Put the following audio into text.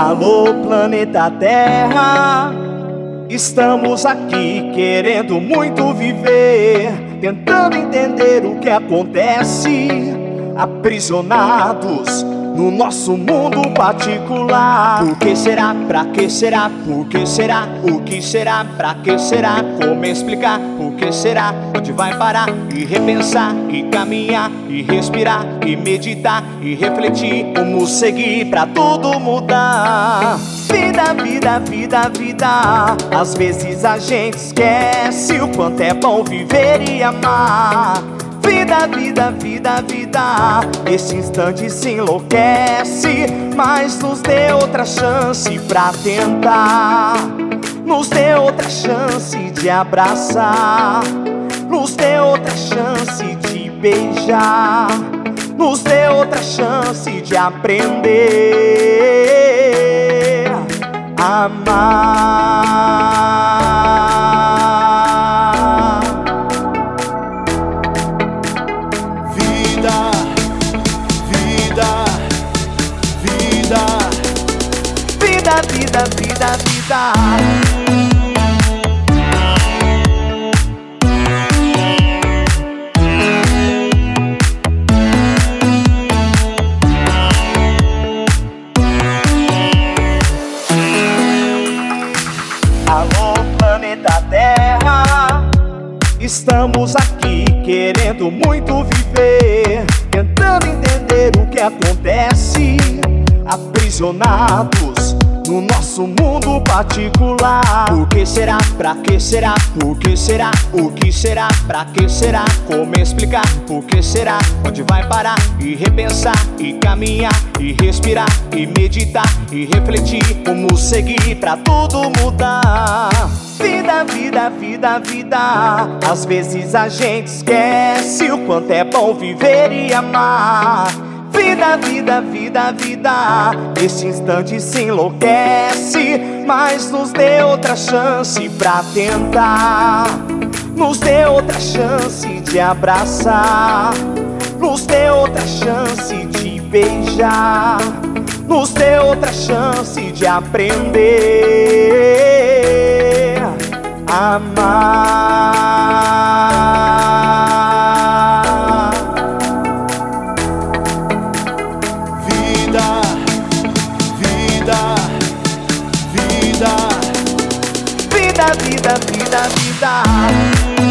Alô, planeta Terra. Estamos aqui querendo muito viver, tentando entender o que acontece. Aprisionados no nosso mundo particular. Por que será? Pra que será? Por que será? O que será? Pra que será? Como explicar? Por que será? Onde vai parar? E repensar, e caminhar, e respirar, e meditar, e refletir. Como seguir pra tudo mudar? Vida, vida, vida, vida. Às vezes a gente esquece o quanto é bom viver e amar. Vida, vida, vida, vida. Esse instante se enlouquece, mas nos dê outra chance pra tentar. Nos dê outra chance de abraçar. Nos dê outra chance de beijar. Nos dê outra chance de aprender a amar. Vida, vida, vida. Alô, planeta Terra. Estamos aqui querendo muito viver, tentando entender o que acontece. Aprisionados no nosso mundo particular. Por que será? Pra que será? Por que será? O que será? Pra que será? Como explicar? Por que será? Onde vai parar? E repensar, e caminhar, e respirar, e meditar, e refletir. Como seguir pra tudo mudar? Vida, vida, vida, vida. Às vezes a gente esquece o quanto é bom viver e amar. Vida, vida, vida, vida. Esse instante se enlouquece, mas nos dê outra chance pra tentar. Nos dê outra chance de abraçar. Nos dê outra chance de beijar. Nos dê outra chance de aprender a amar. Vida. Vida, vida, vida.